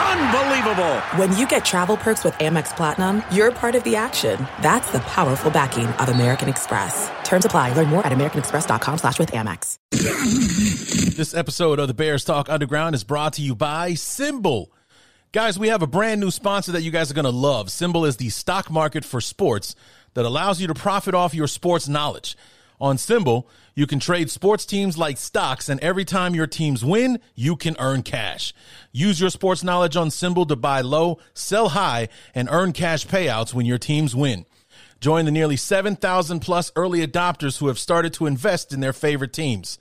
Unbelievable! When you get travel perks with Amex Platinum, you're part of the action. That's the powerful backing of American Express. Terms apply. Learn more at americanexpress.com slash with Amex. This episode of the Bears Talk Underground is brought to you by SimBull. Guys, we have a brand new sponsor that you guys are going to love. SimBull is the stock market for sports that allows you to profit off your sports knowledge. On SimBull, you can trade sports teams like stocks, and every time your teams win, you can earn cash. Use your sports knowledge on SimBull to buy low, sell high, and earn cash payouts when your teams win. Join the nearly 7,000 plus early adopters who have started to invest in their favorite teams.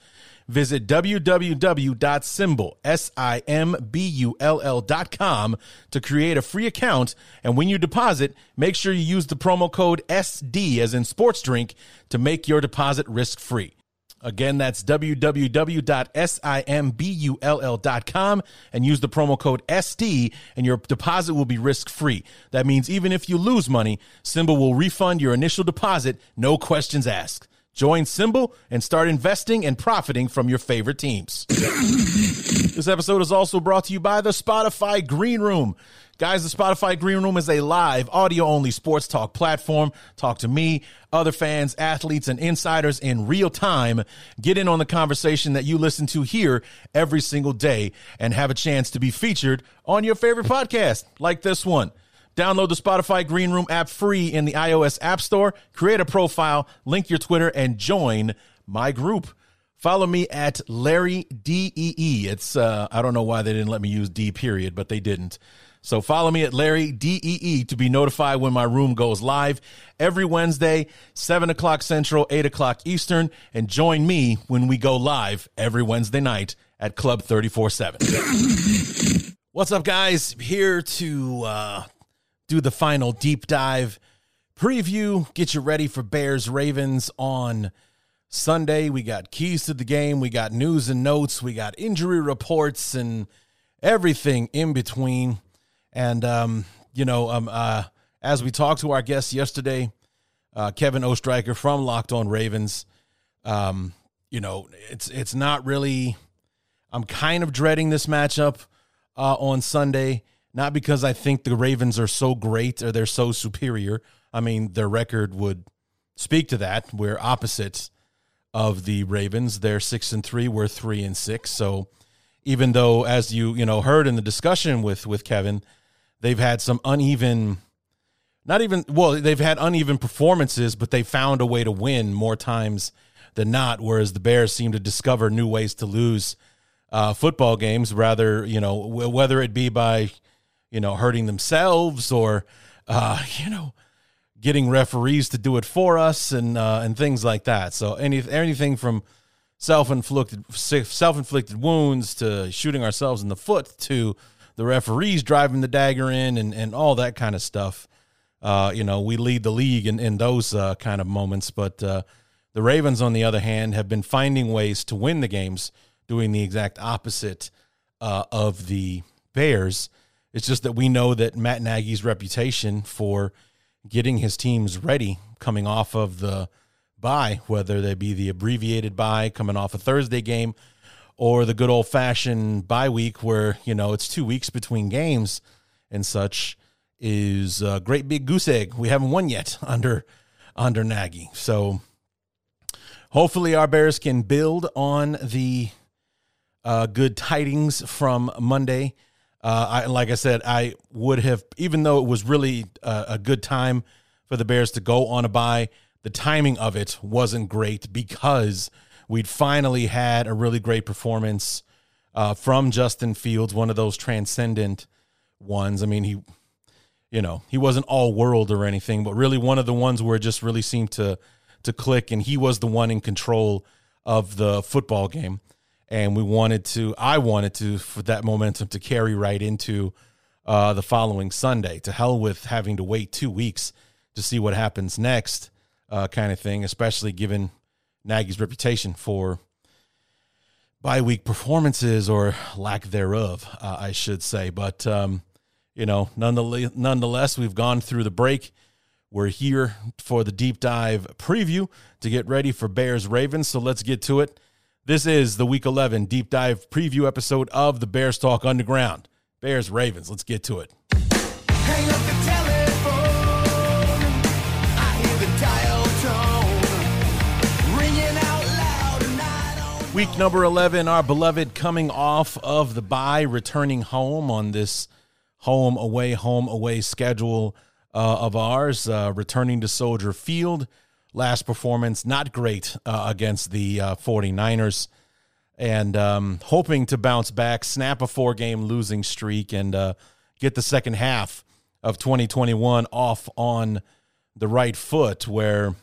Visit www.simbull, S-I-M-B-U-L-L dot com to create a free account. And when you deposit, make sure you use the promo code SD as in sports drink to make your deposit risk free. Again, that's www.simbull.com and use the promo code SD and your deposit will be risk free. That means even if you lose money, SimBull will refund your initial deposit, no questions asked. Join SimBull and start investing and profiting from your favorite teams. this episode is also brought to you by the Spotify Green Room. Guys, the Spotify Green Room is a live, audio only sports talk platform. Talk to me, other fans, athletes, and insiders in real time. Get in on the conversation that you listen to here every single day and have a chance to be featured on your favorite podcast, like this one. Download the Spotify Green Room app free in the iOS App Store. Create a profile, link your Twitter, and join my group. Follow me at Larry DEE. It's uh, I don't know why they didn't let me use D period, but they didn't. So follow me at Larry DEE to be notified when my room goes live every Wednesday, 7 o'clock Central, 8 o'clock Eastern, and join me when we go live every Wednesday night at Club 34 7. What's up, guys? Here to uh, do the final deep dive preview, get you ready for Bears Ravens on Sunday. We got keys to the game, we got news and notes, we got injury reports, and everything in between. And um, you know, um, uh, as we talked to our guest yesterday, uh, Kevin Oestreicher from Locked On Ravens, um, you know, it's it's not really. I'm kind of dreading this matchup uh, on Sunday, not because I think the Ravens are so great or they're so superior. I mean, their record would speak to that. We're opposites of the Ravens. They're six and three. We're three and six. So even though, as you you know heard in the discussion with with Kevin, they've had some uneven not even well they've had uneven performances but they found a way to win more times than not whereas the bears seem to discover new ways to lose uh, football games rather you know w- whether it be by you know hurting themselves or uh, you know getting referees to do it for us and uh, and things like that so any anything from self-inflicted self-inflicted wounds to shooting ourselves in the foot to the referees driving the dagger in and, and all that kind of stuff. Uh, you know, we lead the league in, in those uh, kind of moments. But uh, the Ravens, on the other hand, have been finding ways to win the games, doing the exact opposite uh, of the Bears. It's just that we know that Matt Nagy's reputation for getting his teams ready coming off of the bye, whether they be the abbreviated bye coming off a Thursday game or the good old fashioned bye week where, you know, it's two weeks between games and such is a great big goose egg. We haven't won yet under under Nagy. So hopefully our Bears can build on the uh, good tidings from Monday. Uh, I, like I said, I would have, even though it was really a, a good time for the Bears to go on a bye, the timing of it wasn't great because – we'd finally had a really great performance uh, from Justin Fields, one of those transcendent ones. I mean, he, you know, he wasn't all world or anything, but really one of the ones where it just really seemed to to click, and he was the one in control of the football game. And we wanted to, I wanted to, for that momentum to carry right into uh, the following Sunday. To hell with having to wait two weeks to see what happens next, uh, kind of thing, especially given Nagy's reputation for bye week performances or lack thereof, uh, I should say. But um, you know, nonetheless, nonetheless, we've gone through the break. We're here for the deep dive preview to get ready for Bears Ravens. So let's get to it. This is the Week 11 deep dive preview episode of the Bears Talk Underground. Bears Ravens. Let's get to it. Week number 11, our beloved coming off of the bye, returning home on this home away, home away schedule uh, of ours, uh, returning to Soldier Field. Last performance, not great uh, against the uh, 49ers. And um, hoping to bounce back, snap a four game losing streak, and uh, get the second half of 2021 off on the right foot where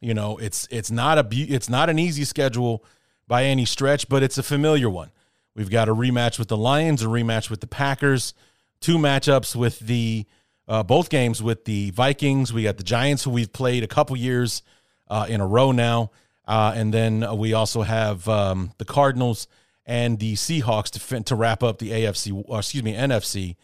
you know it's it's not a it's not an easy schedule by any stretch, but it's a familiar one. We've got a rematch with the Lions, a rematch with the Packers, two matchups with the uh, both games with the Vikings. We got the Giants, who we've played a couple years uh, in a row now, uh, and then we also have um, the Cardinals and the Seahawks to fin- to wrap up the AFC, or excuse me, NFC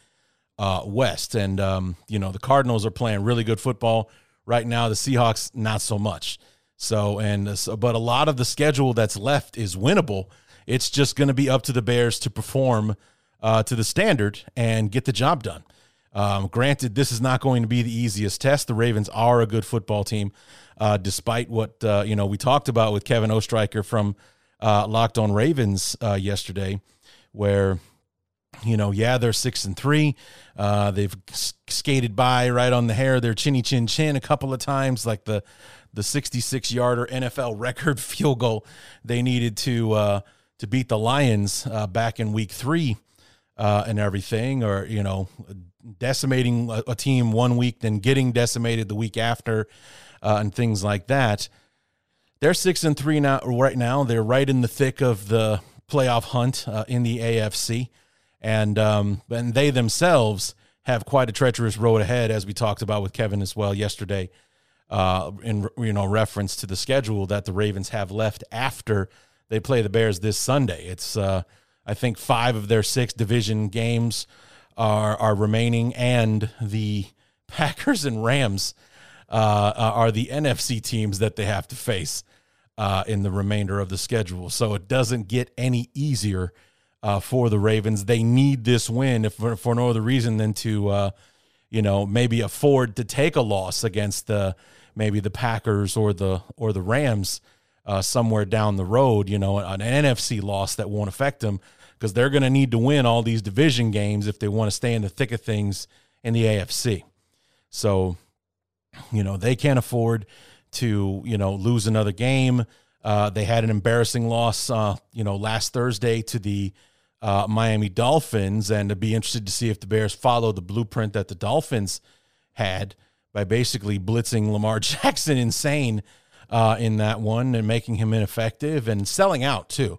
uh, West. And um, you know the Cardinals are playing really good football right now. The Seahawks not so much. So and so, but a lot of the schedule that's left is winnable. It's just going to be up to the Bears to perform uh, to the standard and get the job done. Um, granted, this is not going to be the easiest test. The Ravens are a good football team, uh, despite what uh, you know we talked about with Kevin Oestreicher from uh, Locked On Ravens uh, yesterday, where you know, yeah, they're six and three. Uh, they've skated by right on the hair their chinny chin chin a couple of times, like the the 66 yarder NFL record field goal they needed to uh, to beat the Lions uh, back in week three uh, and everything, or you know, decimating a, a, team one week, then getting decimated the week after, uh, and things like that. They're six and three now. Right now, they're right in the thick of the playoff hunt uh, in the AFC, and um, and they themselves have quite a treacherous road ahead, as we talked about with Kevin as well yesterday uh, in you know reference to the schedule that the Ravens have left after they play the Bears this Sunday. It's uh, I think five of their six division games are are remaining, and the Packers and Rams uh, are the NFC teams that they have to face uh, in the remainder of the schedule. So it doesn't get any easier uh, for the Ravens. They need this win if for, for no other reason than to uh, you know maybe afford to take a loss against the maybe the Packers or the or the Rams uh, somewhere down the road. You know, an NFC loss that won't affect them because they're going to need to win all these division games if they want to stay in the thick of things in the AFC. So, you know, they can't afford to you know lose another game. Uh, they had an embarrassing loss, uh, you know, last Thursday to the uh, Miami Dolphins, and to be interested to see if the Bears follow the blueprint that the Dolphins had by basically blitzing Lamar Jackson insane uh, in that one and making him ineffective and selling out too.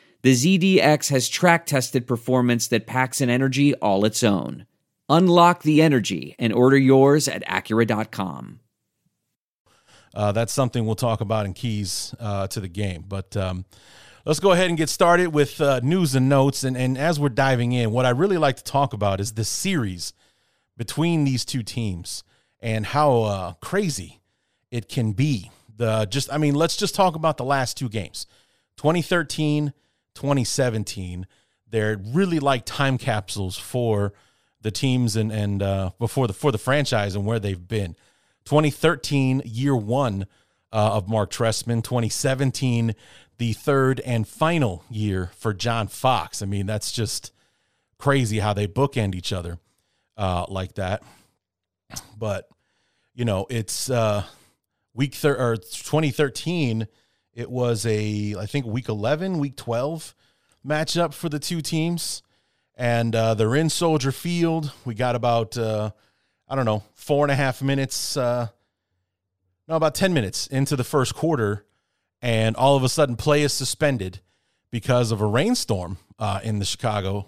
the ZDX has track tested performance that packs an energy all its own. Unlock the energy and order yours at Acura.com. Uh, that's something we'll talk about in keys uh, to the game. But um, let's go ahead and get started with uh, news and notes. And, and as we're diving in, what I really like to talk about is the series between these two teams and how uh, crazy it can be. The just I mean, let's just talk about the last two games. 2013, 2017. They're really like time capsules for the teams and and uh, before the for the franchise and where they've been. 2013, year one uh, of Mark Trestman. 2017, the third and final year for John Fox. I mean, that's just crazy how they bookend each other uh, like that. But you know, it's uh, week thir- or 2013. It was a I think week 11, week 12 matchup for the two teams, and uh, they're in Soldier Field. We got about uh, I don't know four and a half minutes, uh, no, about 10 minutes into the first quarter, and all of a sudden play is suspended because of a rainstorm uh, in the Chicago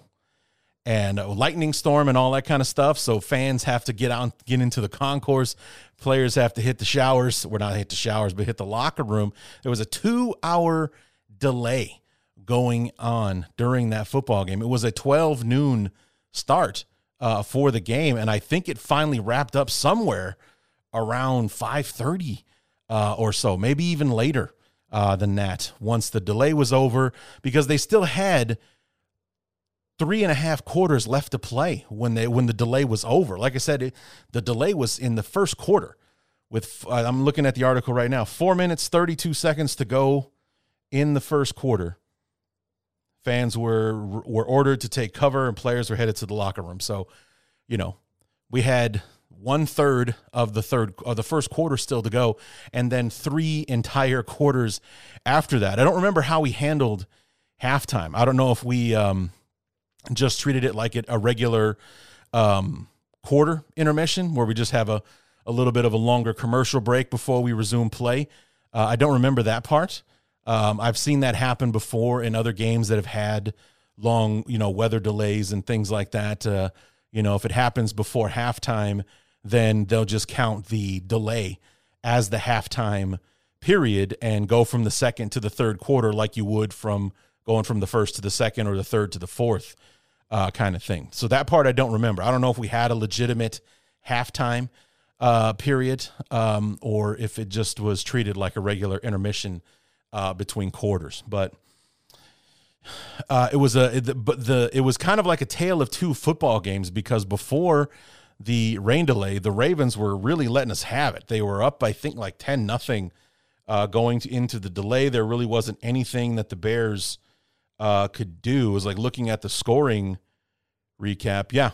and a lightning storm and all that kind of stuff. So fans have to get out, get into the concourse. Players have to hit the showers. We're not hit the showers, but hit the locker room. There was a two-hour delay going on during that football game. It was a 12 noon start uh, for the game, and I think it finally wrapped up somewhere around 5:30 uh, or so, maybe even later uh, than that. Once the delay was over, because they still had three and a half quarters left to play when they when the delay was over. Like I said, it, the delay was in the first quarter. With uh, I'm looking at the article right now, four minutes thirty two seconds to go in the first quarter. Fans were were ordered to take cover, and players were headed to the locker room. So, you know, we had one third of the third of the first quarter still to go, and then three entire quarters after that. I don't remember how we handled halftime. I don't know if we um, just treated it like it, a regular um, quarter intermission where we just have a, a little bit of a longer commercial break before we resume play. Uh, I don't remember that part. Um, I've seen that happen before in other games that have had long, you know, weather delays and things like that. Uh, you know, if it happens before halftime, then they'll just count the delay as the halftime period and go from the second to the third quarter like you would from going from the first to the second or the third to the fourth uh, kind of thing. So that part I don't remember. I don't know if we had a legitimate halftime uh, period um, or if it just was treated like a regular intermission uh, between quarters. But uh, it was a but the it was kind of like a tale of two football games because before the rain delay, the Ravens were really letting us have it. They were up, I think, like ten nothing uh, going to, into the delay. There really wasn't anything that the Bears uh, could do. It was like looking at the scoring recap. Yeah,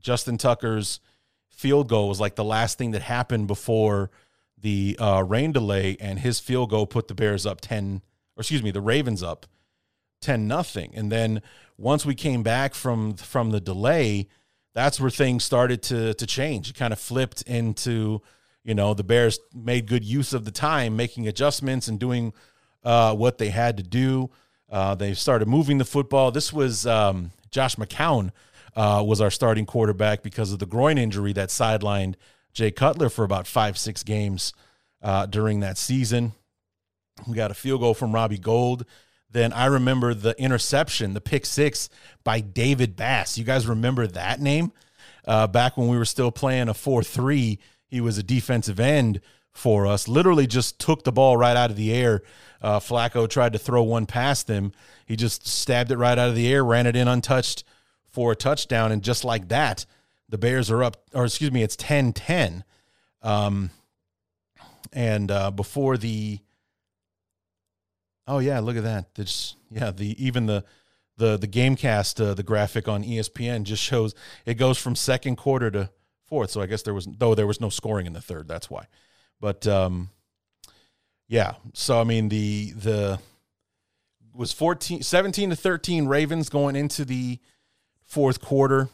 Justin Tucker's field goal was like the last thing that happened before the uh, rain delay, and his field goal put the Bears up ten, or excuse me, the Ravens up ten nothing. And then once we came back from from the delay, that's where things started to to change. It kind of flipped into, you know, the Bears made good use of the time, making adjustments and doing uh, what they had to do. Uh, they started moving the football. This was um, Josh McCown uh, was our starting quarterback because of the groin injury that sidelined Jay Cutler for about five, six games uh, during that season. We got a field goal from Robbie Gould. Then I remember the interception, the pick six by David Bass. You guys remember that name? Uh, back when we were still playing a 4 3, he was a defensive end for us. Literally just took the ball right out of the air. Uh, Flacco tried to throw one past him. He just stabbed it right out of the air, ran it in untouched for a touchdown. And just like that, the Bears are up, or excuse me, it's 10 10. Um, and uh, before the, oh yeah, look at that. It's, yeah, the even the the the GameCast uh, the graphic on ESPN just shows it goes from second quarter to fourth. So I guess there was though there was no scoring in the third. That's why. But um, yeah. So I mean the the was 14 17 to 13 Ravens going into the fourth quarter.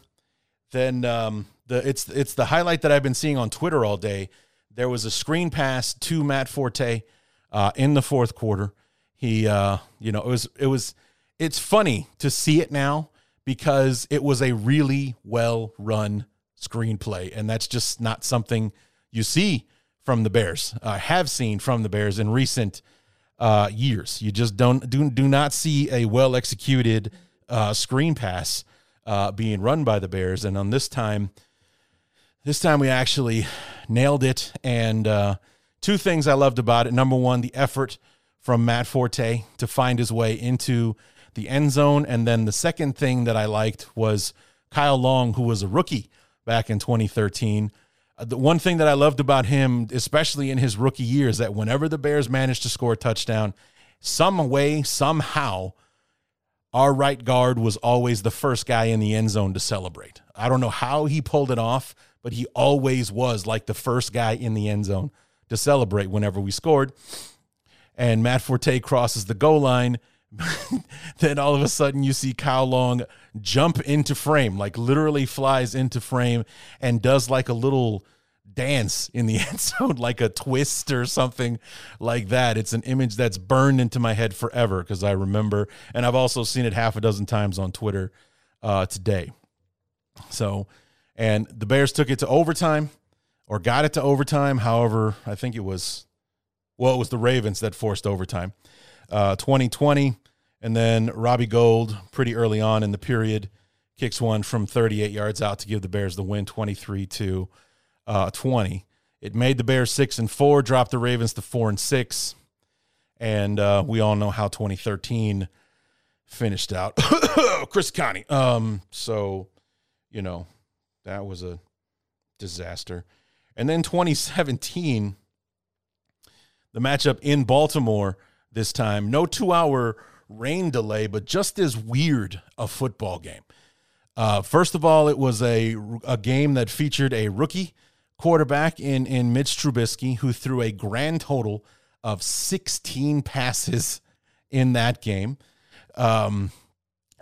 Then um, the it's it's the highlight that I've been seeing on Twitter all day. There was a screen pass to Matt Forte uh, in the fourth quarter. He uh, you know, it was it was it's funny to see it now because it was a really well run screenplay and that's just not something you see from the Bears. Uh, have seen from the Bears in recent uh, years. You just don't do do not see a well executed uh, screen pass uh, being run by the Bears. And on this time, this time we actually nailed it. And uh, two things I loved about it. Number one, the effort from Matt Forte to find his way into the end zone, and then the second thing that I liked was Kyle Long, who was a rookie back in 2013. Uh, the one thing that I loved about him, especially in his rookie year, is that whenever the Bears managed to score a touchdown, some way, somehow, our right guard was always the first guy in the end zone to celebrate. I don't know how he pulled it off, but he always was like the first guy in the end zone to celebrate whenever we scored. And Matt Forte crosses the goal line. then all of a sudden you see Kyle Long jump into frame, like literally flies into frame and does like a little dance in the end zone, like a twist or something like that. It's an image that's burned into my head forever because I remember, and I've also seen it half a dozen times on Twitter uh, today. So, and the Bears took it to overtime or got it to overtime. However, I think it was, well, it was the Ravens that forced overtime. Uh, 2020, and then Robbie Gould, pretty early on in the period, kicks one from 38 yards out to give the Bears the win 23 to uh, 20. It made the Bears six and four, dropped the Ravens to four and six, and uh, we all know how 2013 finished out. Chris Conte. Um, so you know that was a disaster, and then 2017, the matchup in Baltimore this time, no two-hour rain delay, but just as weird a football game. Uh, first of all, it was a a game that featured a rookie quarterback in in Mitch Trubisky, who threw a grand total of 16 passes in that game. Um,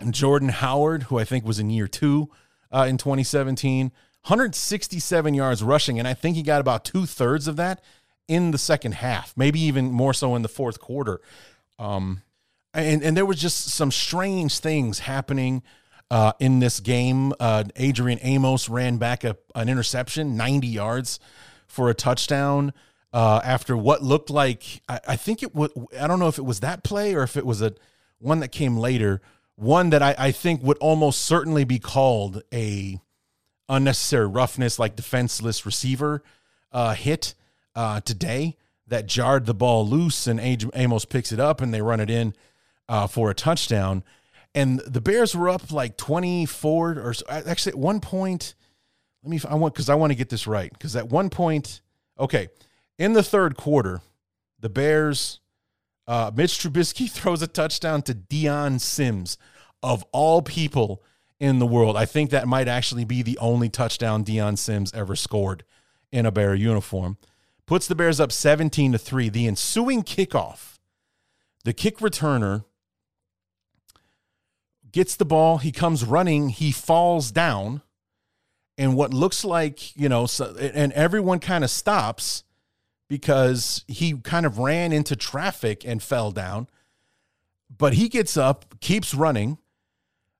Jordan Howard, who I think was in year two uh, in 2017, 167 yards rushing, and I think he got about two thirds of that in the second half, maybe even more so in the fourth quarter. Um, and and there was just some strange things happening uh, in this game. Uh, Adrian Amos ran back a, an interception, 90 yards for a touchdown. Uh, after what looked like, I, I think it would. I don't know if it was that play or if it was a one that came later. One that I, I think would almost certainly be called a unnecessary roughness, like defenseless receiver uh, hit uh, today that jarred the ball loose, and Amos picks it up and they run it in uh, for a touchdown and the Bears were up like 24 or actually at one point. Let me, I want, because I want to get this right. Because at one point, okay, in the third quarter, the Bears, uh, Mitch Trubisky throws a touchdown to Dion Sims, of all people in the world. I think that might actually be the only touchdown Dion Sims ever scored in a Bear uniform. Puts the Bears up 17 to 3. The ensuing kickoff, the kick returner gets the ball, he comes running, he falls down, and what looks like, you know, so, and everyone kind of stops because he kind of ran into traffic and fell down. But he gets up, keeps running.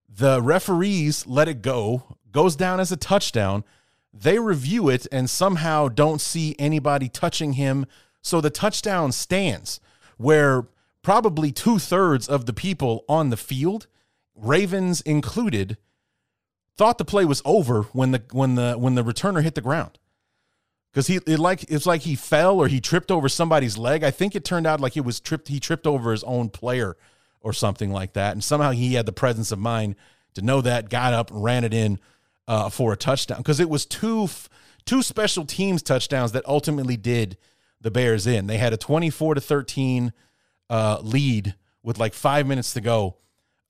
The referees let it go, goes down as a touchdown. They review it and somehow don't see anybody touching him. So the touchdown stands, where probably two thirds of the people on the field Ravens included, thought the play was over when the when the when the returner hit the ground. Because he it like it's like he fell or he tripped over somebody's leg. I think it turned out like it was tripped. He tripped over his own player or something like that, and somehow he had the presence of mind to know that, got up, and ran it in uh, for a touchdown. Because it was two two special teams touchdowns that ultimately did the Bears in. They had a twenty four to thirteen uh, lead with like five minutes to go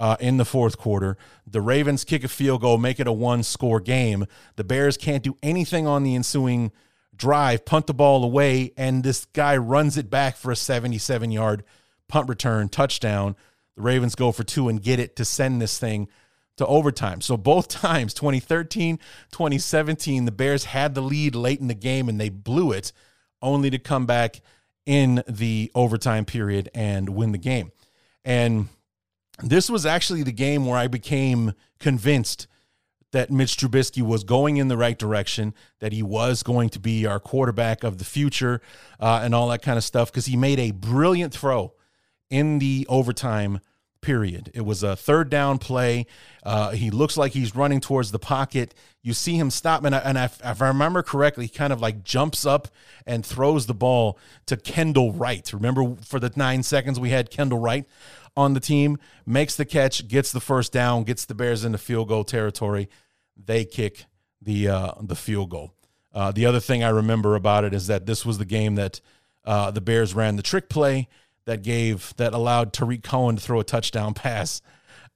uh, in the fourth quarter. The Ravens kick a field goal, make it a one score game. The Bears can't do anything on the ensuing drive, punt the ball away, and this guy runs it back for a 77 yard punt return touchdown. The Ravens go for two and get it to send this thing to overtime. So both times, 2013, 2017, the Bears had the lead late in the game and they blew it, only to come back in the overtime period and win the game. And this was actually the game where I became convinced that Mitch Trubisky was going in the right direction, that he was going to be our quarterback of the future, uh, and all that kind of stuff, because he made a brilliant throw in the overtime period. It was a third down play. Uh, he looks like he's running towards the pocket. You see him stop, and, I, and if I remember correctly, he kind of like jumps up and throws the ball to Kendall Wright. Remember for the nine seconds we had Kendall Wright on the team, makes the catch, gets the first down, gets the Bears into field goal territory. they kick the uh, the field goal. Uh, the other thing I remember about it is that this was the game that uh, the Bears ran the trick play that gave that allowed Tarik Cohen to throw a touchdown pass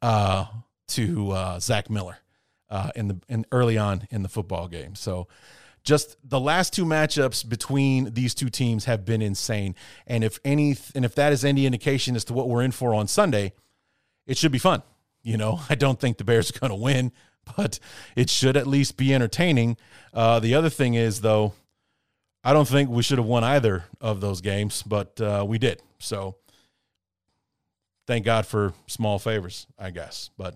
uh, to uh, Zach Miller uh, in the in early on in the football game. So just the last two matchups between these two teams have been insane. And if any and if that is any indication as to what we're in for on Sunday, it should be fun. You know, I don't think the Bears are going to win, but it should at least be entertaining. Uh, the other thing is, though, I don't think we should have won either of those games, but uh, we did. So thank God for small favors, I guess. But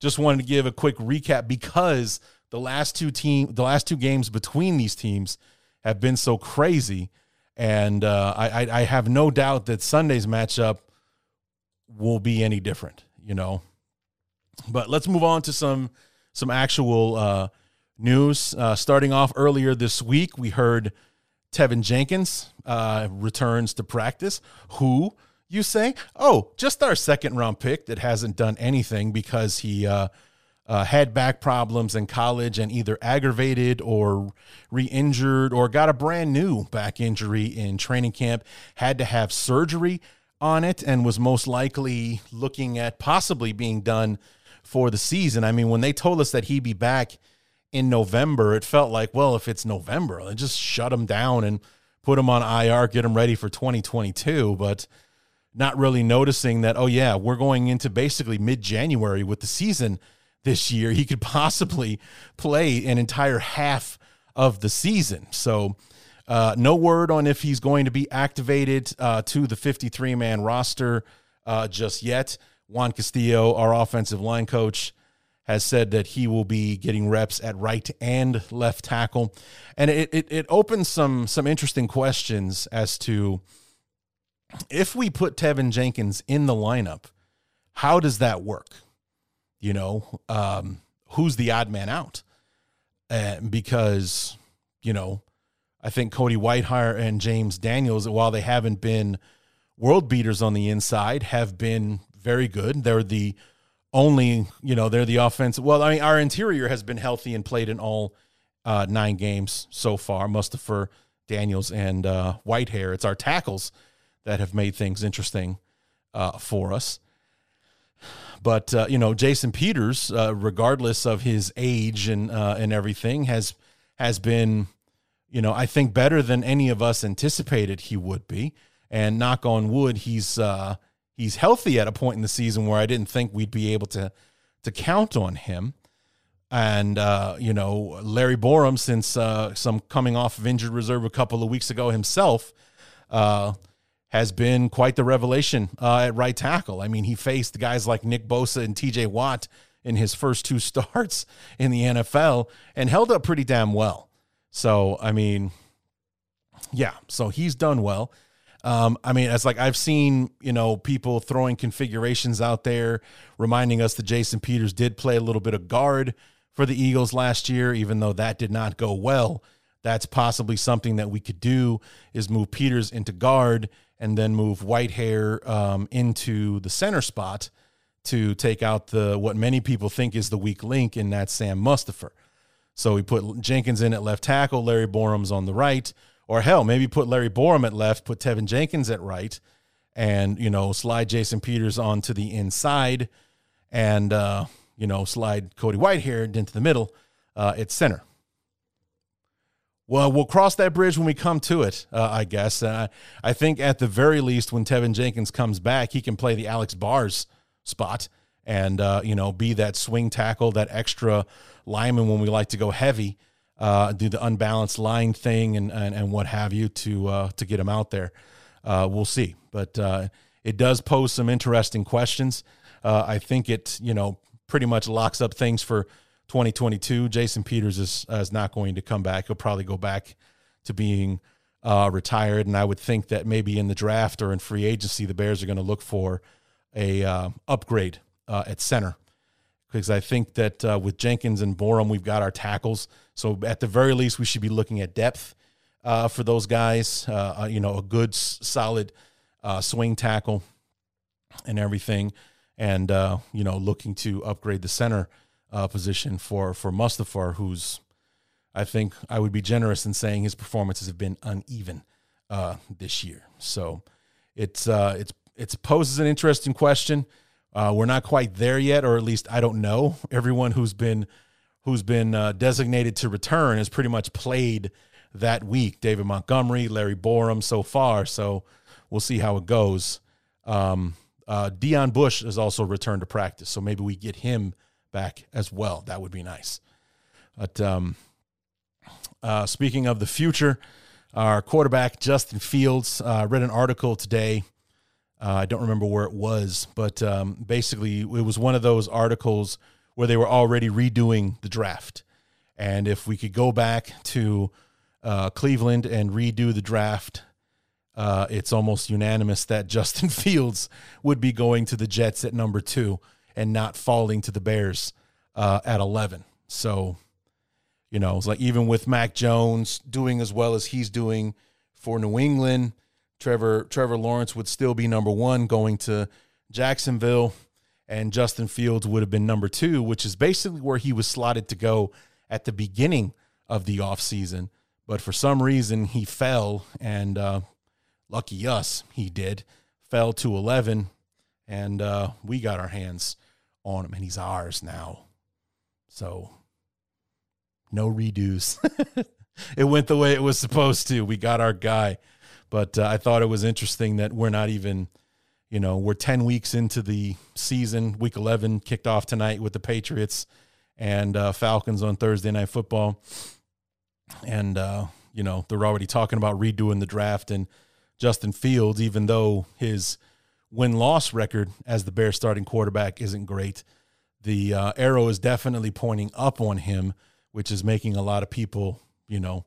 just wanted to give a quick recap because the last two team, the last two games between these teams have been so crazy, and uh, I, I have no doubt that Sunday's matchup will be any different. You know, but let's move on to some some actual uh, news. Uh, starting off earlier this week, we heard Teven Jenkins uh, returns to practice. Who you say? Oh, just our second round pick that hasn't done anything because he uh, had back problems in college and either aggravated or re injured or got a brand new back injury in training camp, had to have surgery on it, and was most likely looking at possibly being done for the season. I mean, when they told us that he'd be back in November, it felt like, well, if it's November, just shut him down and put him on IR, get him ready for 2022. But not really noticing that, oh, yeah, we're going into basically mid January with the season this year. He could possibly play an entire half of the season. So, uh, no word on if he's going to be activated uh, to the 53 man roster uh, just yet. Juan Castillo, our offensive line coach, has said that he will be getting reps at right and left tackle. And it, it, it opens some some interesting questions as to if we put Teven Jenkins in the lineup, how does that work? You know, um, who's the odd man out? Uh, because, you know, I think Cody Whitehair and James Daniels, while they haven't been world beaters on the inside, have been very good. They're the only, you know, they're the offense. Well, I mean, our interior has been healthy and played in all uh, nine games so far. Mustipher, Daniels, and uh, Whitehair. It's our tackles that have made things interesting uh, for us. But uh, you know, Jason Peters, uh, regardless of his age and uh, and everything, has has been, you know, I think better than any of us anticipated he would be. And knock on wood, he's uh, he's healthy at a point in the season where I didn't think we'd be able to to count on him. And uh, you know, Larry Borom, since uh, some coming off of injured reserve a couple of weeks ago himself, has been quite the revelation uh, at right tackle. I mean, he faced guys like Nick Bosa and T.J. Watt in his first two starts in the NFL and held up pretty damn well. So, I mean, yeah, so he's done well. Um, I mean, it's like I've seen, you know, people throwing configurations out there reminding us that Jason Peters did play a little bit of guard for the Eagles last year, even though that did not go well. That's possibly something that we could do is move Peters into guard and then move Whitehair um, into the center spot to take out the what many people think is the weak link in that Sam Mustipher. So we put Jenkins in at left tackle, Larry Borom's on the right. Or hell, maybe put Larry Borom at left, put Teven Jenkins at right, and you know slide Jason Peters onto the inside, and uh, you know slide Cody Whitehair into the middle uh, at center. Well, we'll cross that bridge when we come to it, uh, I guess. Uh, I think at the very least, when Teven Jenkins comes back, he can play the Alex Bars spot and uh, you know be that swing tackle, that extra lineman when we like to go heavy uh, do the unbalanced line thing and, and, and what have you to uh, to get him out there. Uh, we'll see, but it does pose some interesting questions. I think it you know pretty much locks up things for 2022. Jason Peters is is not going to come back. He'll probably go back to being uh, retired, and I would think that maybe in the draft or in free agency, the Bears are going to look for a upgrade at center because I think that uh, with Jenkins and Borom, we've got our tackles. So at the very least, we should be looking at depth uh, for those guys. Uh, uh you know, a good, solid uh, swing tackle and everything, and uh, you know, looking to upgrade the center uh, position for for Mustipher, who's I think I would be generous in saying his performances have been uneven uh, this year. So it's uh, it's it poses an interesting question. Uh, we're not quite there yet, or at least I don't know. Everyone who's been who's been uh, designated to return has pretty much played that week. David Montgomery, Larry Borom, so far. So we'll see how it goes. Um, uh, Deon Bush has also returned to practice, so maybe we get him back as well. That would be nice. But um, uh, speaking of the future, our quarterback Justin Fields uh, read an article today. Uh, I don't remember where it was, but um, basically it was one of those articles where they were already redoing the draft, and if we could go back to uh, Cleveland and redo the draft uh, it's almost unanimous that Justin Fields would be going to the Jets at number two and not falling to the Bears uh, at 11. So, you know, it's like even with Mac Jones doing as well as he's doing for New England, Trevor Trevor Lawrence would still be number one going to Jacksonville, and Justin Fields would have been number two, which is basically where he was slotted to go at the beginning of the offseason. But for some reason, he fell and uh, Lucky us, he did. Fell to 11, and uh, we got our hands on him, and he's ours now. So, no redos. it went the way it was supposed to. We got our guy. But uh, I thought it was interesting that we're not even, you know, we're 10 weeks into the season. Week 11 kicked off tonight with the Patriots and uh, Falcons on Thursday Night Football. And, uh, you know, they're already talking about redoing the draft. And Justin Fields, even though his win loss record as the Bears starting quarterback isn't great. The uh, arrow is definitely pointing up on him, which is making a lot of people, you know,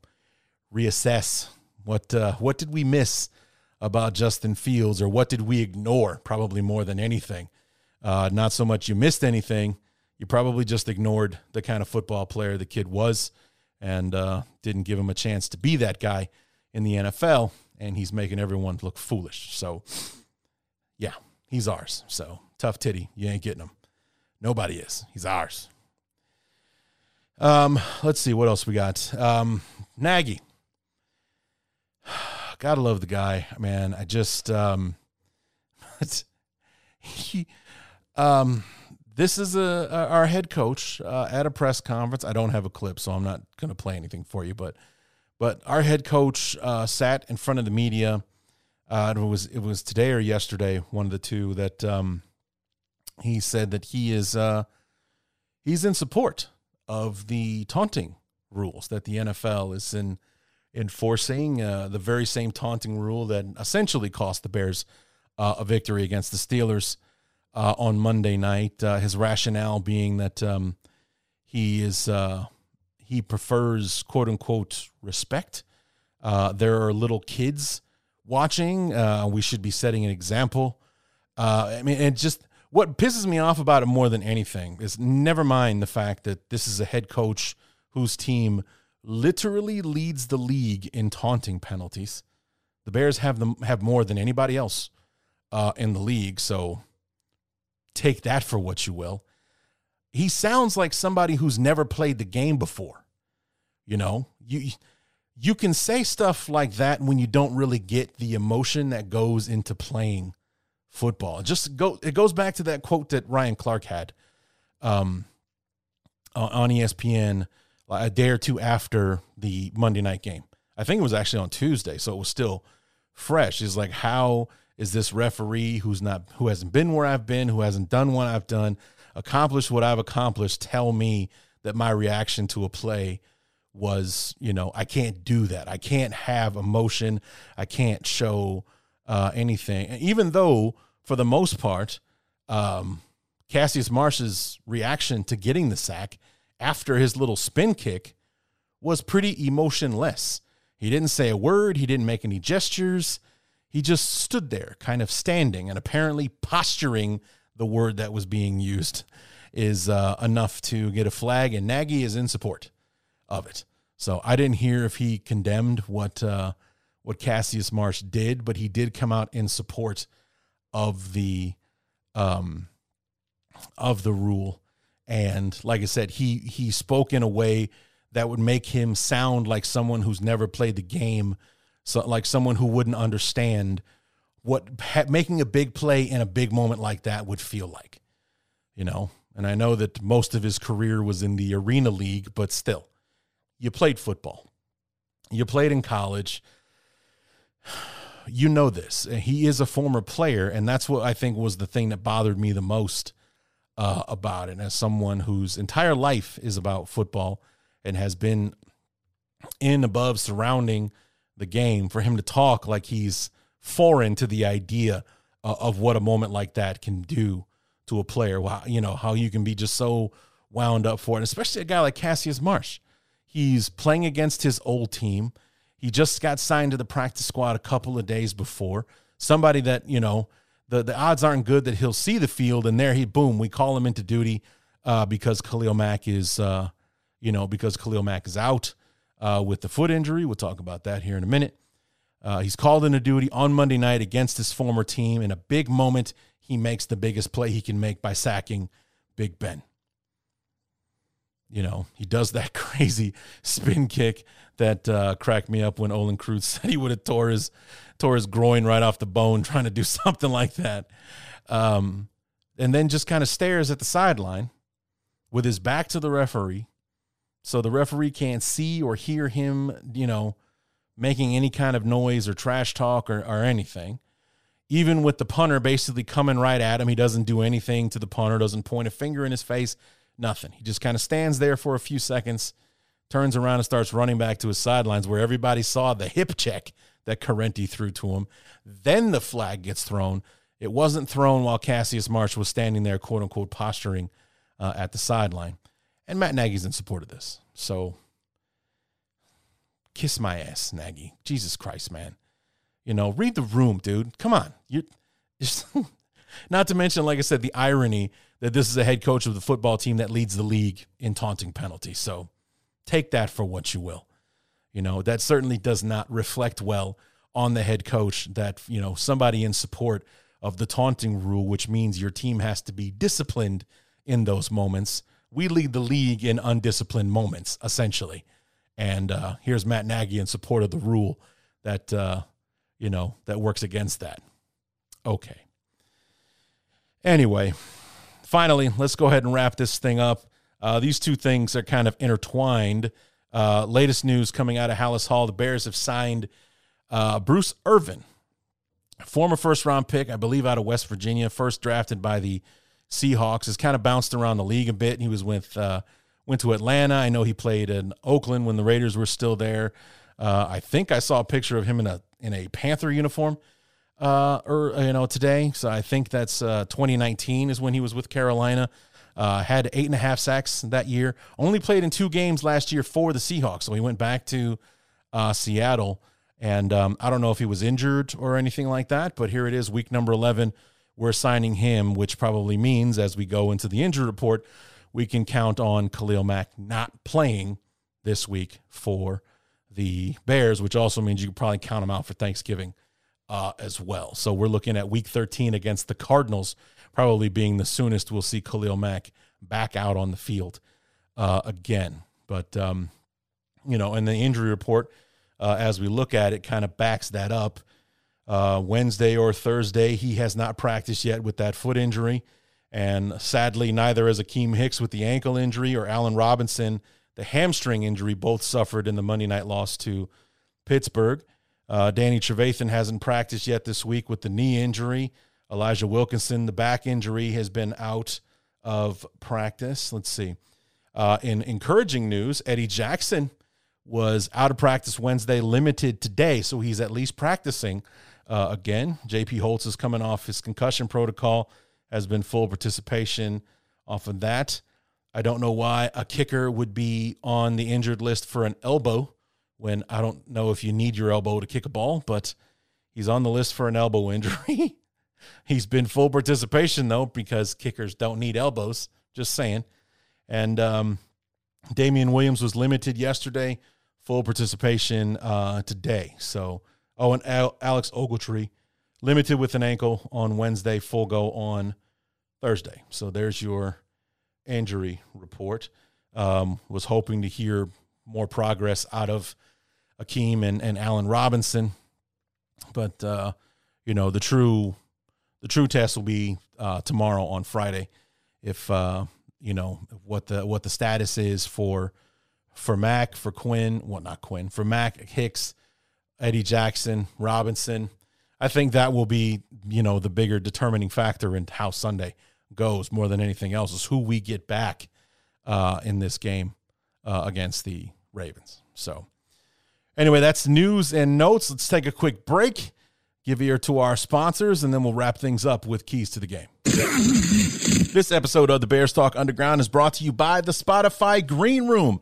reassess what uh, what did we miss about Justin Fields or what did we ignore? Probably more than anything. Uh, not so much you missed anything, you probably just ignored the kind of football player the kid was and uh, didn't give him a chance to be that guy in the NFL and he's making everyone look foolish. So, yeah, he's ours. So, tough titty. You ain't getting him. Nobody is. He's ours. Um, let's see what else we got. Um, Nagy. Gotta love the guy, man. I just um, he um, this is a, our head coach uh, at a press conference. I don't have a clip, so I'm not gonna play anything for you, but but our head coach uh, sat in front of the media. Uh, it was it was today or yesterday, one of the two, that um, he said that he is uh, he's in support of the taunting rules that the NFL is in enforcing. Uh, the very same taunting rule that essentially cost the Bears uh, a victory against the Steelers uh, on Monday night. his rationale being that um, he is he prefers quote unquote respect. Uh, there are little kids watching. Uh, we should be setting an example. Uh, I mean, and just what pisses me off about it more than anything is never mind the fact that this is a head coach whose team literally leads the league in taunting penalties. The Bears have them have more than anybody else uh, in the league, so take that for what you will. He sounds like somebody who's never played the game before. You know, you you can say stuff like that when you don't really get the emotion that goes into playing football. Just go it goes back to that quote that Ryan Clark had um, on ESPN a day or two after the Monday night game. I think it was actually on Tuesday, so it was still fresh. Is like how is this referee who's not who hasn't been where I've been, who hasn't done what I've done, accomplished what I've accomplished, tell me that my reaction to a play was, you know, I can't do that. I can't have emotion. I can't show uh, anything. And even though, for the most part, um, Cassius Marsh's reaction to getting the sack after his little spin kick was pretty emotionless. He didn't say a word, he didn't make any gestures. He just stood there, kind of standing and apparently posturing the word that was being used is uh, enough to get a flag, and Nagy is in support of it. So I didn't hear if he condemned what uh, what Cassius Marsh did, but he did come out in support of the um, of the rule. And like I said, he he spoke in a way that would make him sound like someone who's never played the game, so like someone who wouldn't understand what ha- making a big play in a big moment like that would feel like. You know, and I know that most of his career was in the arena league, but still, you played football. You played in college. You know this. He is a former player, and that's what I think was the thing that bothered me the most uh, about it. As someone whose entire life is about football and has been in, above, surrounding the game, for him to talk like he's foreign to the idea uh, of what a moment like that can do to a player. You know how you can be just so wound up for it, especially a guy like Cassius Marsh. He's playing against his old team. He just got signed to the practice squad a couple of days before. Somebody that, you know, the, the odds aren't good that he'll see the field and there he boom, we call him into duty uh, because Khalil Mack is uh, you know, because Khalil Mack is out uh, with the foot injury. We'll talk about that here in a minute. Uh, he's called into duty on Monday night against his former team. In a big moment, he makes the biggest play he can make by sacking Big Ben you know, he does that crazy spin kick that uh, cracked me up when Olin Kreutz said he would have tore his tore his groin right off the bone trying to do something like that, um, and then just kind of stares at the sideline with his back to the referee, so the referee can't see or hear him, you know, making any kind of noise or trash talk or, or anything. Even with the punter basically coming right at him, he doesn't do anything to the punter, doesn't point a finger in his face Nothing. He just kind of stands there for a few seconds, turns around and starts running back to his sidelines where everybody saw the hip check that Corrente threw to him. Then the flag gets thrown. It wasn't thrown while Cassius Marsh was standing there, quote unquote, posturing uh, at the sideline. And Matt Nagy's in support of this. So kiss my ass, Nagy. Jesus Christ, man. You know, read the room, dude. Come on. You're just, not to mention, like I said, the irony that this is a head coach of the football team that leads the league in taunting penalties. So take that for what you will. You know, that certainly does not reflect well on the head coach that, you know, somebody in support of the taunting rule, which means your team has to be disciplined in those moments. We lead the league in undisciplined moments, essentially. And uh, here's Matt Nagy in support of the rule that, uh, you know, that works against that. Okay. Anyway, finally, let's go ahead and wrap this thing up. Uh, these two things are kind of intertwined. Uh, latest news coming out of Halas Hall the Bears have signed uh, Bruce Irvin, former first round pick, I believe, out of West Virginia, first drafted by the Seahawks. Has kind of bounced around the league a bit. He was with, uh, went to Atlanta. I know he played in Oakland when the Raiders were still there. Uh, I think I saw a picture of him in a in a Panther uniform uh, or you know today. So I think that's uh, 2019 is when he was with Carolina. Uh, had eight and a half sacks that year. Only played in two games last year for the Seahawks. So he went back to uh, Seattle. And um, I don't know if he was injured or anything like that, but here it is, week number 11. We're signing him, which probably means as we go into the injury report, we can count on Khalil Mack not playing this week for the Bears, which also means you can probably count him out for Thanksgiving uh, as well. So we're looking at week 13 against the Cardinals, probably being the soonest we'll see Khalil Mack back out on the field uh, again. But, um, you know, and the injury report, uh, as we look at it, kind of backs that up. Uh, Wednesday or Thursday, he has not practiced yet with that foot injury. And sadly, neither has Akiem Hicks with the ankle injury or Allen Robinson, the hamstring injury, both suffered in the Monday night loss to Pittsburgh. Uh, Danny Trevathan hasn't practiced yet this week with the knee injury. Elijah Wilkinson, the back injury, has been out of practice. Let's see. Uh, in encouraging news, Eddie Jackson was out of practice Wednesday, limited today, so he's at least practicing uh, again. JP Holtz is coming off his concussion protocol, has been full participation off of that. I don't know why a kicker would be on the injured list for an elbow when I don't know if you need your elbow to kick a ball, but he's on the list for an elbow injury. he's been full participation though because kickers don't need elbows. Just saying. And um, Damien Williams was limited yesterday, full participation uh, today. So, oh, and Al- Alex Ogletree limited with an ankle on Wednesday, full go on Thursday. So there's your injury report. Um, was hoping to hear more progress out of Akiem and, and Allen Robinson, but uh, you know the true the true test will be uh, tomorrow on Friday. If uh, you know what the what the status is for for Mack, for Quinn, well not Quinn, for Mack Hicks, Eddie Jackson, Robinson. I think that will be you know the bigger determining factor in how Sunday goes more than anything else is who we get back uh, in this game uh, against the Ravens. So anyway, that's news and notes. Let's take a quick break give ear to our sponsors, and then we'll wrap things up with keys to the game. this episode of the Bears Talk Underground is brought to you by the Spotify Green Room.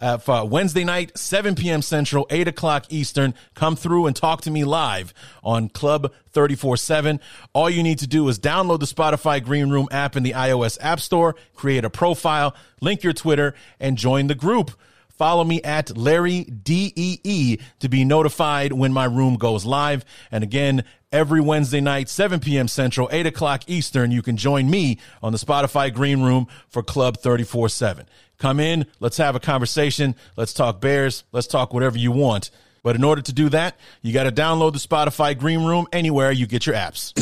uh, for Wednesday night, 7 p.m. Central, 8 o'clock Eastern. Come through and talk to me live on Club 34 7. All you need to do is download the Spotify Green Room app in the iOS App Store, create a profile, link your Twitter, and join the group. Follow me at Larry DEE to be notified when my room goes live. And again, every Wednesday night, 7 p.m. Central, 8 o'clock Eastern, you can join me on the Spotify Green Room for Club 34 7. Come in, let's have a conversation, let's talk Bears, let's talk whatever you want. But in order to do that, you got to download the Spotify Green Room anywhere you get your apps.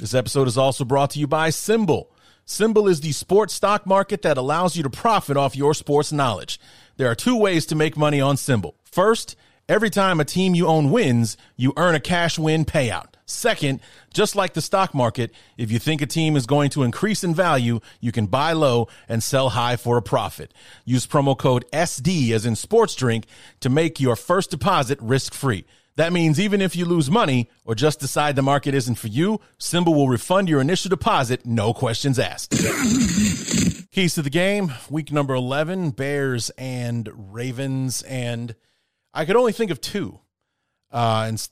this episode is also brought to you by SimBull. SimBull is the sports stock market that allows you to profit off your sports knowledge. There are two ways to make money on SimBull. First, every time a team you own wins, you earn a cash win payout. Second, just like the stock market, if you think a team is going to increase in value, you can buy low and sell high for a profit. Use promo code SD as in sports drink to make your first deposit risk free. That means even if you lose money or just decide the market isn't for you, SimBull will refund your initial deposit, no questions asked. Keys to the game, week number 11, Bears and Ravens. And I could only think of two uh, and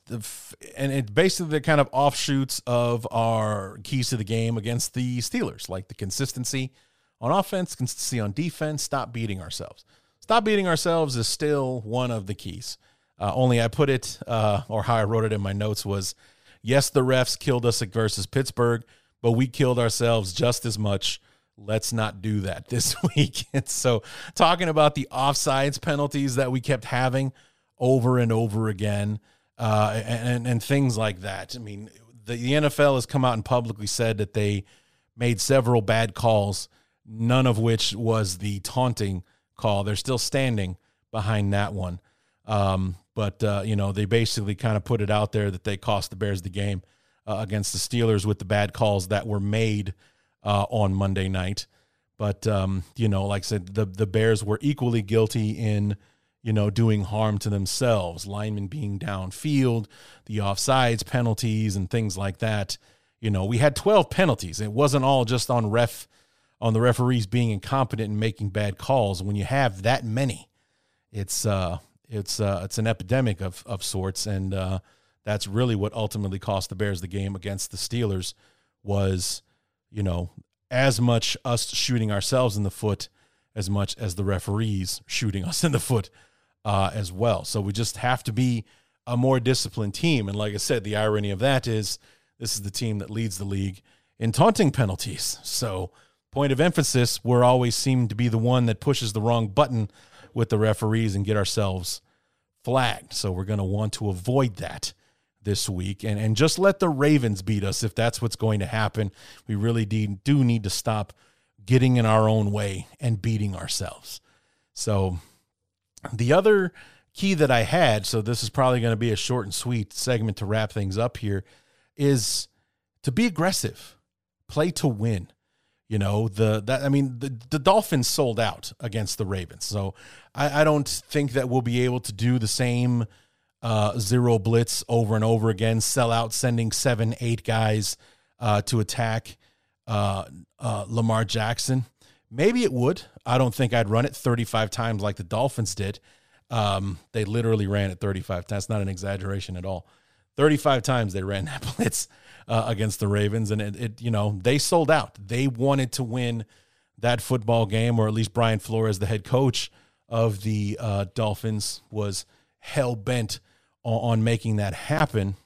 and it basically the kind of offshoots of our keys to the game against the Steelers, like the consistency on offense, consistency on defense. Stop beating ourselves. Stop beating ourselves is still one of the keys. Uh, only I put it, uh, or how I wrote it in my notes was, yes, the refs killed us versus Pittsburgh, but we killed ourselves just as much. Let's not do that this week. and so, talking about the offsides penalties that we kept having over and over again, uh, and and things like that. I mean, the, the NFL has come out and publicly said that they made several bad calls, none of which was the taunting call. They're still standing behind that one. Um, but uh, you know, they basically kind of put it out there that they cost the Bears the game uh, against the Steelers with the bad calls that were made uh, on Monday night. But um, you know, like I said, the the Bears were equally guilty in you know, doing harm to themselves, linemen being downfield, the offsides penalties and things like that. You know, we had 12 penalties. It wasn't all just on ref on the referees being incompetent and making bad calls. When you have that many, it's uh it's uh it's an epidemic of of sorts and uh that's really what ultimately cost the Bears the game against the Steelers was, you know, as much us shooting ourselves in the foot as much as the referees shooting us in the foot uh, as well. So we just have to be a more disciplined team. And like I said, the irony of that is this is the team that leads the league in taunting penalties. So point of emphasis, we're always seem to be the one that pushes the wrong button with the referees and get ourselves flagged. So we're going to want to avoid that this week and, and just let the Ravens beat us if that's what's going to happen. We really do need to stop getting in our own way and beating ourselves. So the other key that I had, so this is probably going to be a short and sweet segment to wrap things up here, is to be aggressive, play to win. You know, the that I mean the, the Dolphins sold out against the Ravens. So I, I don't think that we'll be able to do the same uh, zero blitz over and over again, sell out, sending seven, eight guys uh, to attack uh, uh Lamar Jackson. Maybe it would. I don't think I'd run it 35 times like the Dolphins did. Um, they literally ran it 35 times. That's not an exaggeration at all. 35 times they ran that blitz uh, against the Ravens, and it, it, you know, they sold out. They wanted to win that football game, or at least Brian Flores, the head coach of the uh, Dolphins, was hell bent on, on making that happen,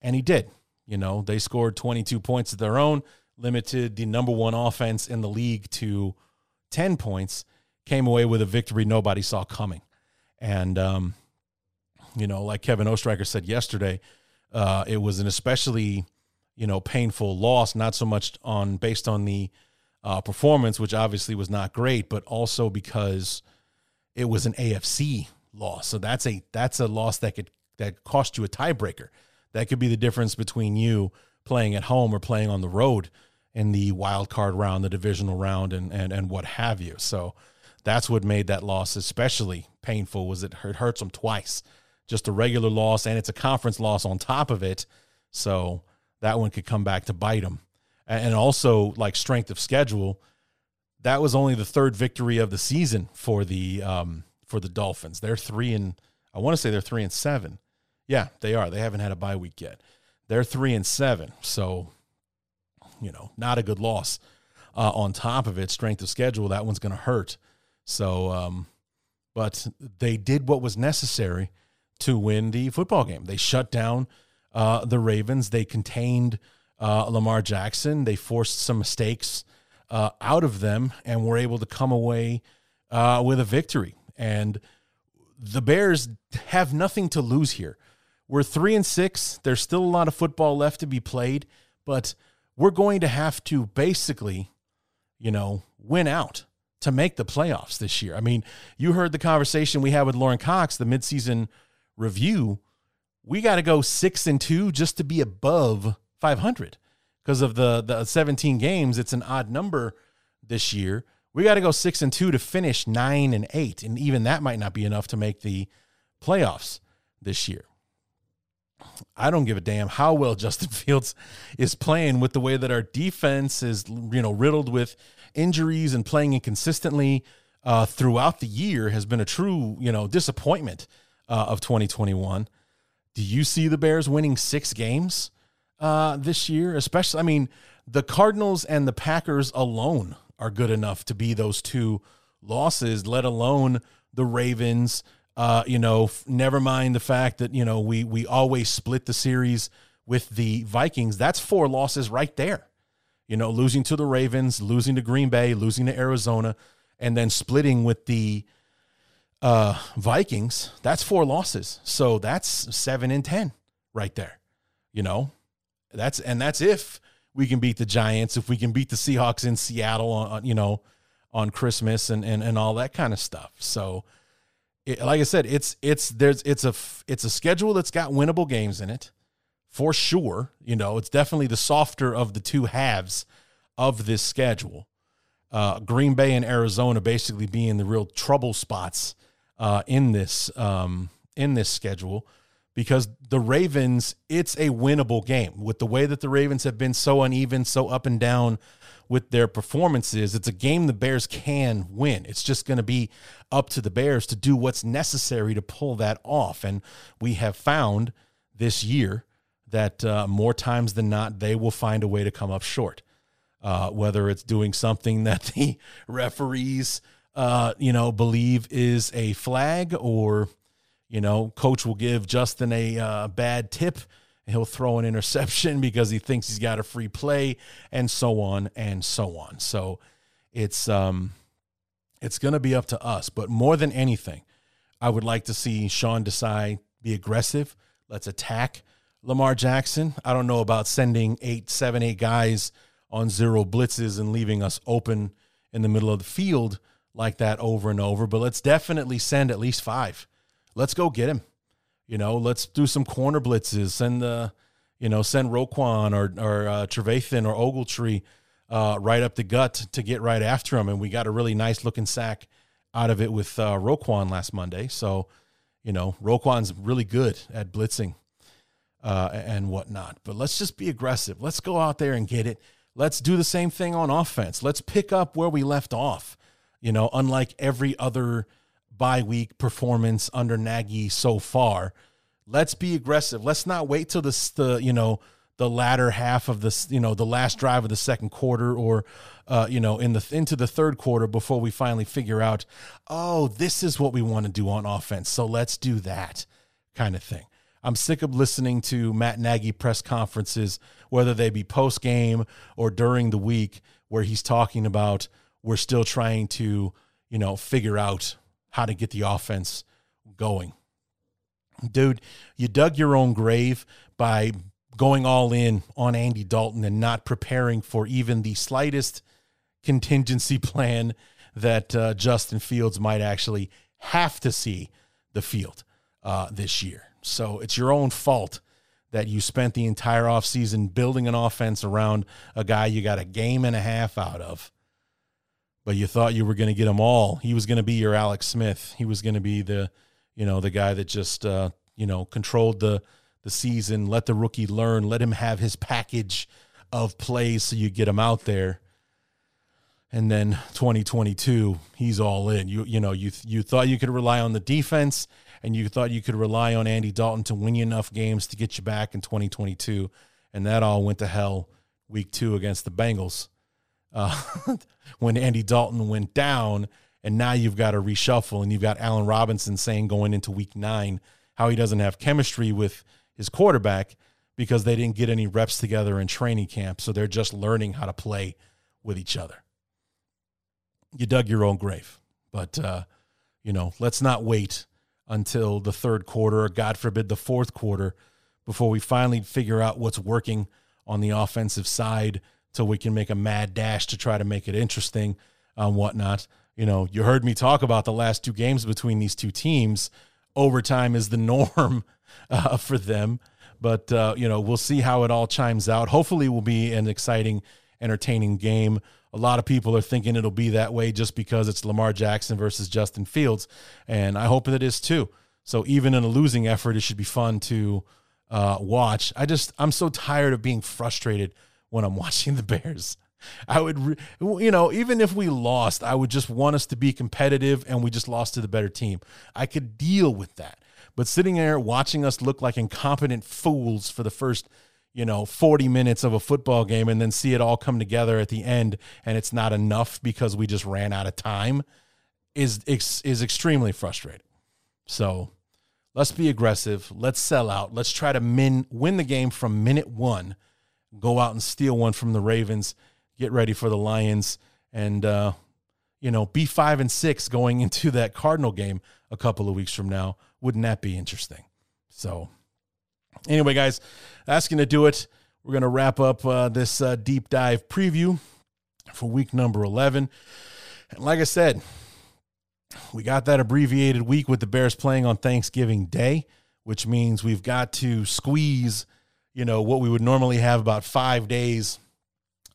and he did. You know, they scored 22 points of their own, limited the number one offense in the league to 10 points, came away with a victory nobody saw coming. And, um, you know, like Kevin Oestreicher said yesterday, uh, it was an especially, you know, painful loss, not so much on based on the uh, performance, which obviously was not great, but also because it was an AFC loss. So that's a that's a loss that could that cost you a tiebreaker. That could be the difference between you playing at home or playing on the road in the wild card round, the divisional round, and and and what have you. So that's what made that loss especially painful. Was it hurts them twice, just a regular loss, and it's a conference loss on top of it. So that one could come back to bite them. And also, like strength of schedule, that was only the third victory of the season for the um, for the Dolphins. They're three and I want to say they're three and seven. Yeah, they are. They haven't had a bye week yet. They're three and seven. So you know, not a good loss. Uh, on top of it, strength of schedule, that one's going to hurt. So, um, but they did what was necessary to win the football game. They shut down uh, the Ravens. They contained uh, Lamar Jackson. They forced some mistakes uh, out of them and were able to come away uh, with a victory. And the Bears have nothing to lose here. We're three and six. There's still a lot of football left to be played, but we're going to have to basically, you know, win out to make the playoffs this year. I mean, you heard the conversation we had with Lauren Cox, the midseason review. We got to go six and two just to be above 500 because of the the 17 games. It's an odd number this year. We got to go six and two to finish nine and eight, and even that might not be enough to make the playoffs this year. I don't give a damn how well Justin Fields is playing with the way that our defense is, you know, riddled with injuries and playing inconsistently uh, throughout the year has been a true, you know, disappointment uh, of 2021. Do you see the Bears winning six games uh, this year? Especially, I mean, the Cardinals and the Packers alone are good enough to be those two losses, let alone the Ravens uh, you know, f- never mind the fact that you know we we always split the series with the Vikings. That's four losses right there. You know, losing to the Ravens, losing to Green Bay, losing to Arizona, and then splitting with the uh, Vikings. That's four losses. So that's seven and ten right there. You know, that's and that's if we can beat the Giants, if we can beat the Seahawks in Seattle on, you know on Christmas and and and all that kind of stuff. So it, like I said, it's it's there's it's a it's a schedule that's got winnable games in it, for sure. You know, it's definitely the softer of the two halves of this schedule. Uh, Green Bay and Arizona basically being the real trouble spots uh, in this um, in this schedule because the Ravens, it's a winnable game with the way that the Ravens have been so uneven, so up and down with their performances. It's a game the Bears can win. It's just going to be up to the Bears to do what's necessary to pull that off. And we have found this year that uh, more times than not, they will find a way to come up short. Uh, whether it's doing something that the referees, uh, you know, believe is a flag, or you know, coach will give Justin a uh, bad tip he'll throw an interception because he thinks he's got a free play and so on and so on. So it's um it's going to be up to us, but more than anything, I would like to see Sean Desai be aggressive. Let's attack Lamar Jackson. I don't know about sending eight, seven, eight guys on zero blitzes and leaving us open in the middle of the field like that over and over, but let's definitely send at least five. Let's go get him. You know, let's do some corner blitzes. Send the, you know, send Roquan or or uh, Trevathan or Ogletree uh, right up the gut to get right after him. And we got a really nice looking sack out of it with uh, Roquan last Monday. So, you know, Roquan's really good at blitzing uh, and whatnot. But let's just be aggressive. Let's go out there and get it. Let's do the same thing on offense. Let's pick up where we left off. You know, unlike every other bye week performance under Nagy so far. Let's be aggressive. Let's not wait till the the you know the latter half of this you know the last drive of the second quarter or uh, you know in the into the third quarter before we finally figure out oh this is what we want to do on offense. So let's do that kind of thing. I'm sick of listening to Matt Nagy press conferences, whether they be post game or during the week, where he's talking about we're still trying to, you know, figure out how to get the offense going. Dude, you dug your own grave by going all in on Andy Dalton and not preparing for even the slightest contingency plan that uh, Justin Fields might actually have to see the field uh, this year. So it's your own fault that you spent the entire offseason building an offense around a guy you got a game and a half out of. But you thought you were going to get them all. He was going to be your Alex Smith. He was going to be the, you know, the guy that just, uh, you know, controlled the the season, let the rookie learn, let him have his package of plays so you get him out there. And then 2022, he's all in. You you know, you you thought you could rely on the defense and you thought you could rely on Andy Dalton to win you enough games to get you back in 2022, and that all went to hell week two against the Bengals uh, when Andy Dalton went down, and now you've got to reshuffle, and you've got Allen Robinson saying going into week nine how he doesn't have chemistry with his quarterback because they didn't get any reps together in training camp, so they're just learning how to play with each other. You dug your own grave, but uh, you know, let's not wait until the third quarter or God forbid the fourth quarter before we finally figure out what's working on the offensive side so we can make a mad dash to try to make it interesting and whatnot. You know, you heard me talk about the last two games between these two teams. Overtime is the norm uh, for them, but uh, you know we'll see how it all chimes out. Hopefully, it will be an exciting, entertaining game. A lot of people are thinking it'll be that way just because it's Lamar Jackson versus Justin Fields, and I hope it is too. So even in a losing effort, it should be fun to uh, watch. I just I'm so tired of being frustrated when I'm watching the Bears. I would, you know, even if we lost, I would just want us to be competitive and we just lost to the better team. I could deal with that. But sitting there watching us look like incompetent fools for the first you know 40 minutes of a football game and then see it all come together at the end and it's not enough because we just ran out of time is is extremely frustrating so let's be aggressive let's sell out let's try to min, win the game from minute 1 go out and steal one from the ravens get ready for the lions and uh, you know be 5 and 6 going into that cardinal game a couple of weeks from now wouldn't that be interesting so Anyway, guys, asking to do it. We're to wrap up uh, this uh, deep dive preview for week number 11. And like I said, we got that abbreviated week with the Bears playing on Thanksgiving Day, which means we've got to squeeze, you know, what we would normally have about five days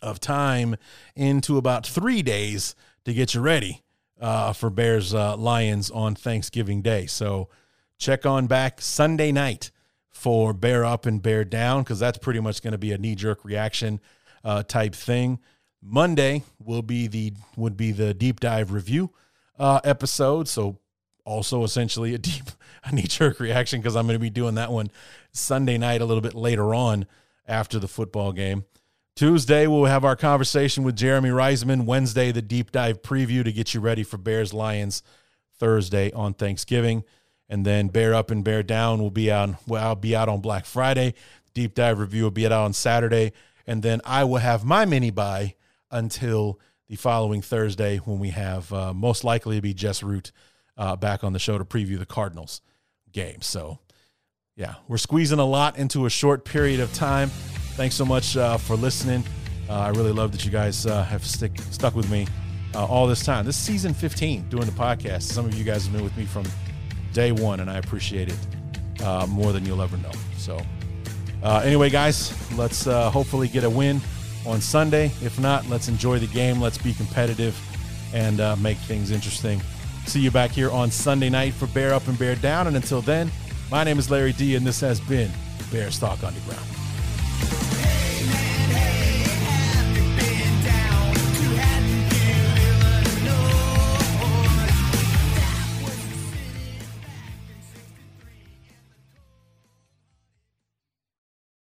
of time into about three days to get you ready uh, for Bears uh, Lions on Thanksgiving Day. So check on back Sunday night for bear up and bear down because that's pretty much going to be a knee jerk reaction uh, type thing. Monday will be the would be the deep dive review uh, episode. So also essentially a deep a knee jerk reaction because I'm going to be doing that one Sunday night a little bit later on after the football game. Tuesday we'll have our conversation with Jeremy Reisman. Wednesday the deep dive preview to get you ready for Bears Lions. Thursday on Thanksgiving and then Bear Up and Bear Down will be on. Well, I'll be out on Black Friday. Deep Dive Review will be out on Saturday, and then I will have my mini bye until the following Thursday when we have uh, most likely to be Jess Root uh, back on the show to preview the Cardinals game. So, yeah, we're squeezing a lot into a short period of time. Thanks so much uh, for listening. Uh, I really love that you guys uh, have stick stuck with me uh, all this time. This is season 15 doing the podcast. Some of you guys have been with me from day one, and I appreciate it uh, more than you'll ever know. So, anyway, guys, let's hopefully get a win on Sunday. If not, let's enjoy the game. Let's be competitive and make things interesting. See you back here on Sunday night for Bear Up and Bear Down. And until then, my name is Larry D, and this has been Bears Talk Underground.